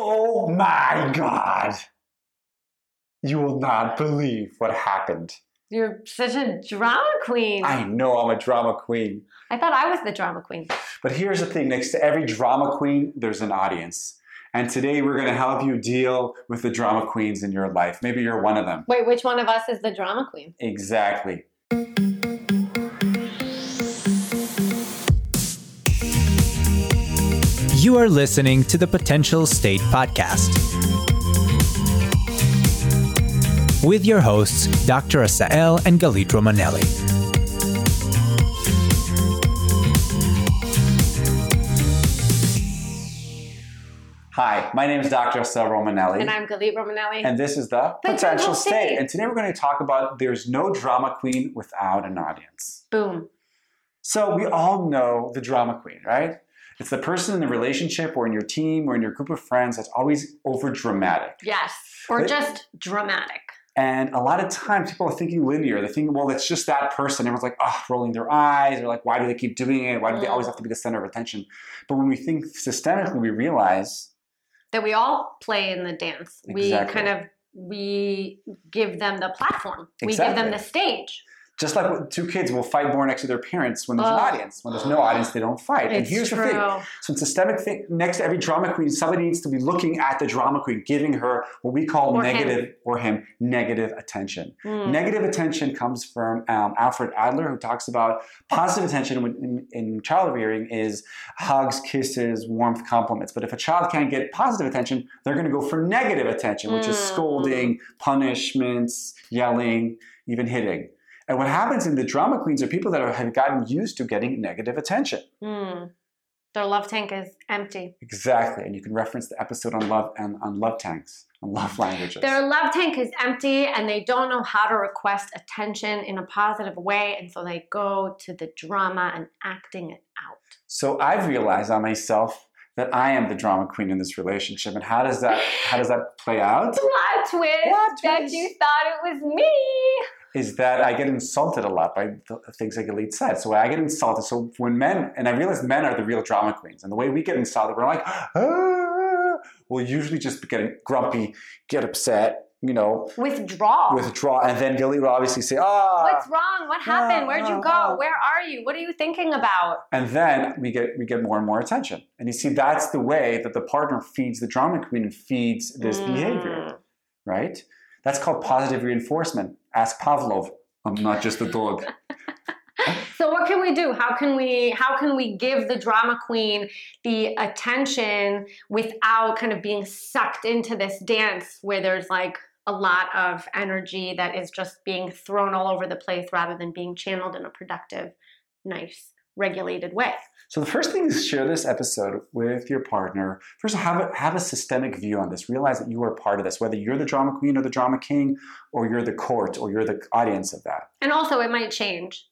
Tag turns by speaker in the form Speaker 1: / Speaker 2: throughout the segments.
Speaker 1: Oh my God. You will not believe what happened.
Speaker 2: You're such a drama queen.
Speaker 1: I know I'm a drama queen.
Speaker 2: I thought I was the drama queen.
Speaker 1: But here's the thing next to every drama queen, there's an audience. And today we're going to help you deal with the drama queens in your life. Maybe you're one of them.
Speaker 2: Wait, which one of us is the drama queen?
Speaker 1: Exactly.
Speaker 3: You are listening to the Potential State Podcast with your hosts, Dr. Asael and Galit Romanelli.
Speaker 1: Hi, my name is Dr. Asael Romanelli.
Speaker 2: And I'm Galit Romanelli.
Speaker 1: And this is the
Speaker 2: Potential
Speaker 1: Potential State.
Speaker 2: State.
Speaker 1: And today we're going to talk about there's no drama queen without an audience.
Speaker 2: Boom.
Speaker 1: So we all know the drama queen, right? It's the person in the relationship or in your team or in your group of friends that's always over dramatic.
Speaker 2: Yes. Or
Speaker 1: But-
Speaker 2: just dramatic.
Speaker 1: And a lot of times people are thinking linear. They're thinking, well, it's just that person. Everyone's like, oh, rolling their eyes. They're like, why do they keep doing it? Why do they always have to be the center of attention? But when we think systemically, we realize
Speaker 2: That we all play in the dance. We kind of we give them the platform. We give them the stage.
Speaker 1: Just like two kids will fight more next to their parents when there's an audience. When there's no audience, they don't fight. and here's
Speaker 2: true.
Speaker 1: the thing. So in systemic thing, next to every drama queen, somebody needs to be looking at the drama queen, giving her what we call
Speaker 2: Or him.
Speaker 1: negative or him negative attention.
Speaker 2: Mm.
Speaker 1: Negative attention comes from um, Alfred Adler, who talks about positive attention in, in child rearing is hugs, kisses, warmth, compliments. But if a child can't get positive attention, they're going to go for negative attention, which is
Speaker 2: Mm.
Speaker 1: scolding, punishments, yelling, even hitting. And what happens in the drama queens are people that are, have gotten used to getting negative attention.
Speaker 2: Mm. Their love tank is empty.
Speaker 1: Exactly, and you can reference the episode on love and on love tanks, on love languages.
Speaker 2: Their love tank is empty and they don't know how to request attention in a positive way. And so they go to the drama and acting it out.
Speaker 1: So I've realized on myself that I am the drama queen in this relationship, and how does that how does that play out?
Speaker 2: Plot twist
Speaker 1: Plot twist.
Speaker 2: that you thought it was me.
Speaker 1: Is that I get insulted a lot by the things like Galit said. So I get insulted. So when men and I realize men are the real drama queens, and the way we get insulted, we're like, ah, we'll usually just get grumpy, get upset, you know,
Speaker 2: Withdraw.
Speaker 1: withdraw, and then Gilly will obviously say, ah,
Speaker 2: What's wrong? What happened? Where'd you go? Where are you? What are you thinking about?
Speaker 1: and then we get we get more and more attention. And you see, that's the way that the partner feeds the drama queen and feeds this
Speaker 2: Mm.
Speaker 1: behavior, right? That's called positive reinforcement. Ask Pavlov. I'm not just a dog.
Speaker 2: So what can we do? How can we how can we give the drama queen the attention without kind of being sucked into this dance where there's like a lot of energy that is just being thrown all over the place rather than being channeled in a productive, nice, regulated way.
Speaker 1: So the first thing is share this episode with your partner. First, have a, have a systemic view on this. Realize that you are part of this, whether you're the drama queen or the drama king, or you're the court, or you're the audience of that.
Speaker 2: And also it might change.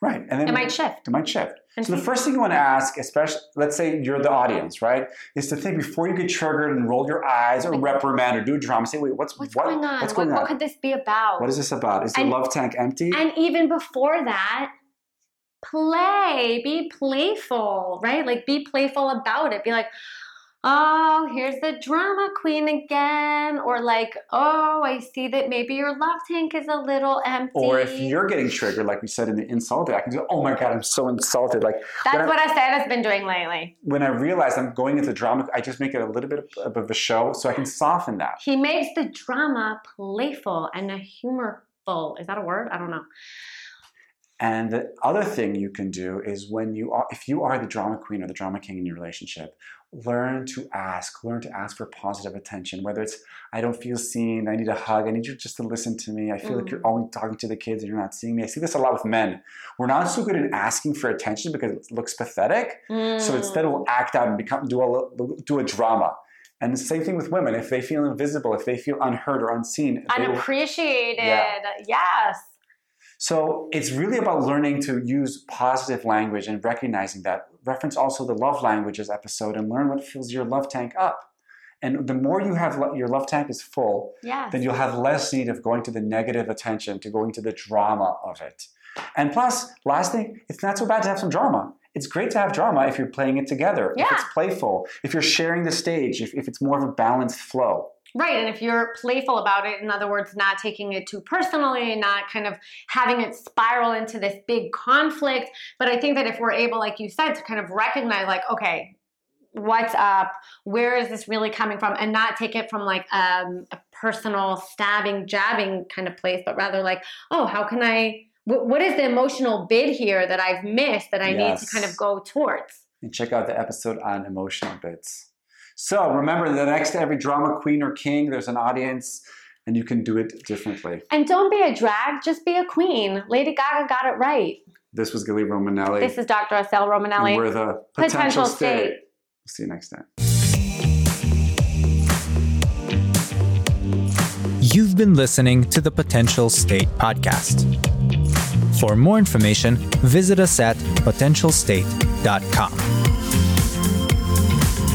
Speaker 1: Right, and then
Speaker 2: It might shift.
Speaker 1: It might shift.
Speaker 2: And
Speaker 1: So the first thing you want to ask, especially let's say you're the audience, right, is to think before you get triggered and roll your eyes or reprimand or do drama. Say, wait, what's
Speaker 2: What's
Speaker 1: what-
Speaker 2: going on?
Speaker 1: What's
Speaker 2: what,
Speaker 1: going
Speaker 2: what
Speaker 1: on?
Speaker 2: could this be about?
Speaker 1: what is this about? Is the
Speaker 2: And-
Speaker 1: love tank empty?
Speaker 2: And even before that, play, be playful, right? Like be playful about it. Be like, oh, here's the drama queen again. Or like, oh, I see that maybe your love tank is a little empty.
Speaker 1: or if you're getting triggered, like we said in the insulted, I can do, oh my god, I'm so insulted. Like
Speaker 2: That's what I said has been doing lately.
Speaker 1: when I realize I'm going into drama, I just make it a little bit of, of a show so I can soften that.
Speaker 2: He makes the drama playful and a humorful. Is that a word? I don't know.
Speaker 1: And the other thing you can do is when you are, if you are the drama queen or the drama king in your relationship, learn to ask, learn to ask for positive attention. Whether it's, I don't feel seen, I need a hug, I need you just to listen to me. I feel like
Speaker 2: Mm.
Speaker 1: you're only talking to the kids and you're not seeing me. I see this a lot with men. We're not so good at asking for attention because it looks pathetic. So
Speaker 2: Mm.
Speaker 1: instead, we'll act out and become do a do a drama. And the same thing with women. If they feel invisible, if they feel unheard or unseen, they will-
Speaker 2: unappreciated.
Speaker 1: Yeah.
Speaker 2: Yes.
Speaker 1: So it's really about learning to use positive language and recognizing that. Reference also the love languages episode and learn what fills your love tank up. And the more you have your love tank is full,
Speaker 2: Yes.
Speaker 1: then you'll have less need of going to the negative attention, to going to the drama of it. And plus, last thing, it's not so bad to have some drama. it's great to have drama if you're playing it together,
Speaker 2: Yeah.
Speaker 1: if it's playful, if you're sharing the stage, if, if it's more of a balanced flow.
Speaker 2: Right. And if you're playful about it, in other words, not taking it too personally, not kind of having it spiral into this big conflict. But I think that if we're able, like you said, to kind of recognize, like, okay, what's up? Where is this really coming from? And not take it from like um, a personal stabbing, jabbing kind of place, but rather like, oh, how can I? What is the emotional bid here that I've missed that I need to kind of go towards?
Speaker 1: And check out the episode on emotional bids. So remember, the next to every drama queen or king, there's an audience, and you can do it differently.
Speaker 2: And don't be a drag, just be a queen. Lady Gaga got it right.
Speaker 1: This was Gilly Romanelli.
Speaker 2: This is Dr. Asael Romanelli.
Speaker 1: and we're the
Speaker 2: Potential
Speaker 1: potential,
Speaker 2: State.
Speaker 1: state. See you next time.
Speaker 3: You've been listening to the Potential State Podcast. For more information, visit us at potentialstate.com.